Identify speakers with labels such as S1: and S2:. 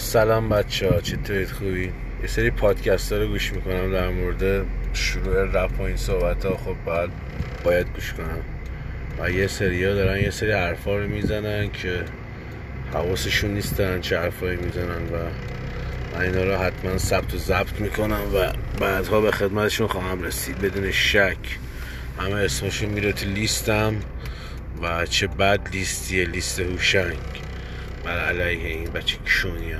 S1: سلام بچه ها چطورید؟ خوبی؟ یه سری پادکست ها رو گوش می‌کنم در مورد شروع رپ و این صحبت ها خب باید, باید گوش کنم. و یه سری ها دارن یه سری حرفا رو می‌زنن که حواسشون نیستن چه حرفایی می‌زنن و من اینا رو حتما ثبت و ضبط می‌کنم و بعدها به خدمتشون خواهم رسید. بدون شک همه اسمشون میره تو لیستم و چه بد لیستیه لیست هوشنگ. بر علیه این بچه کشونیا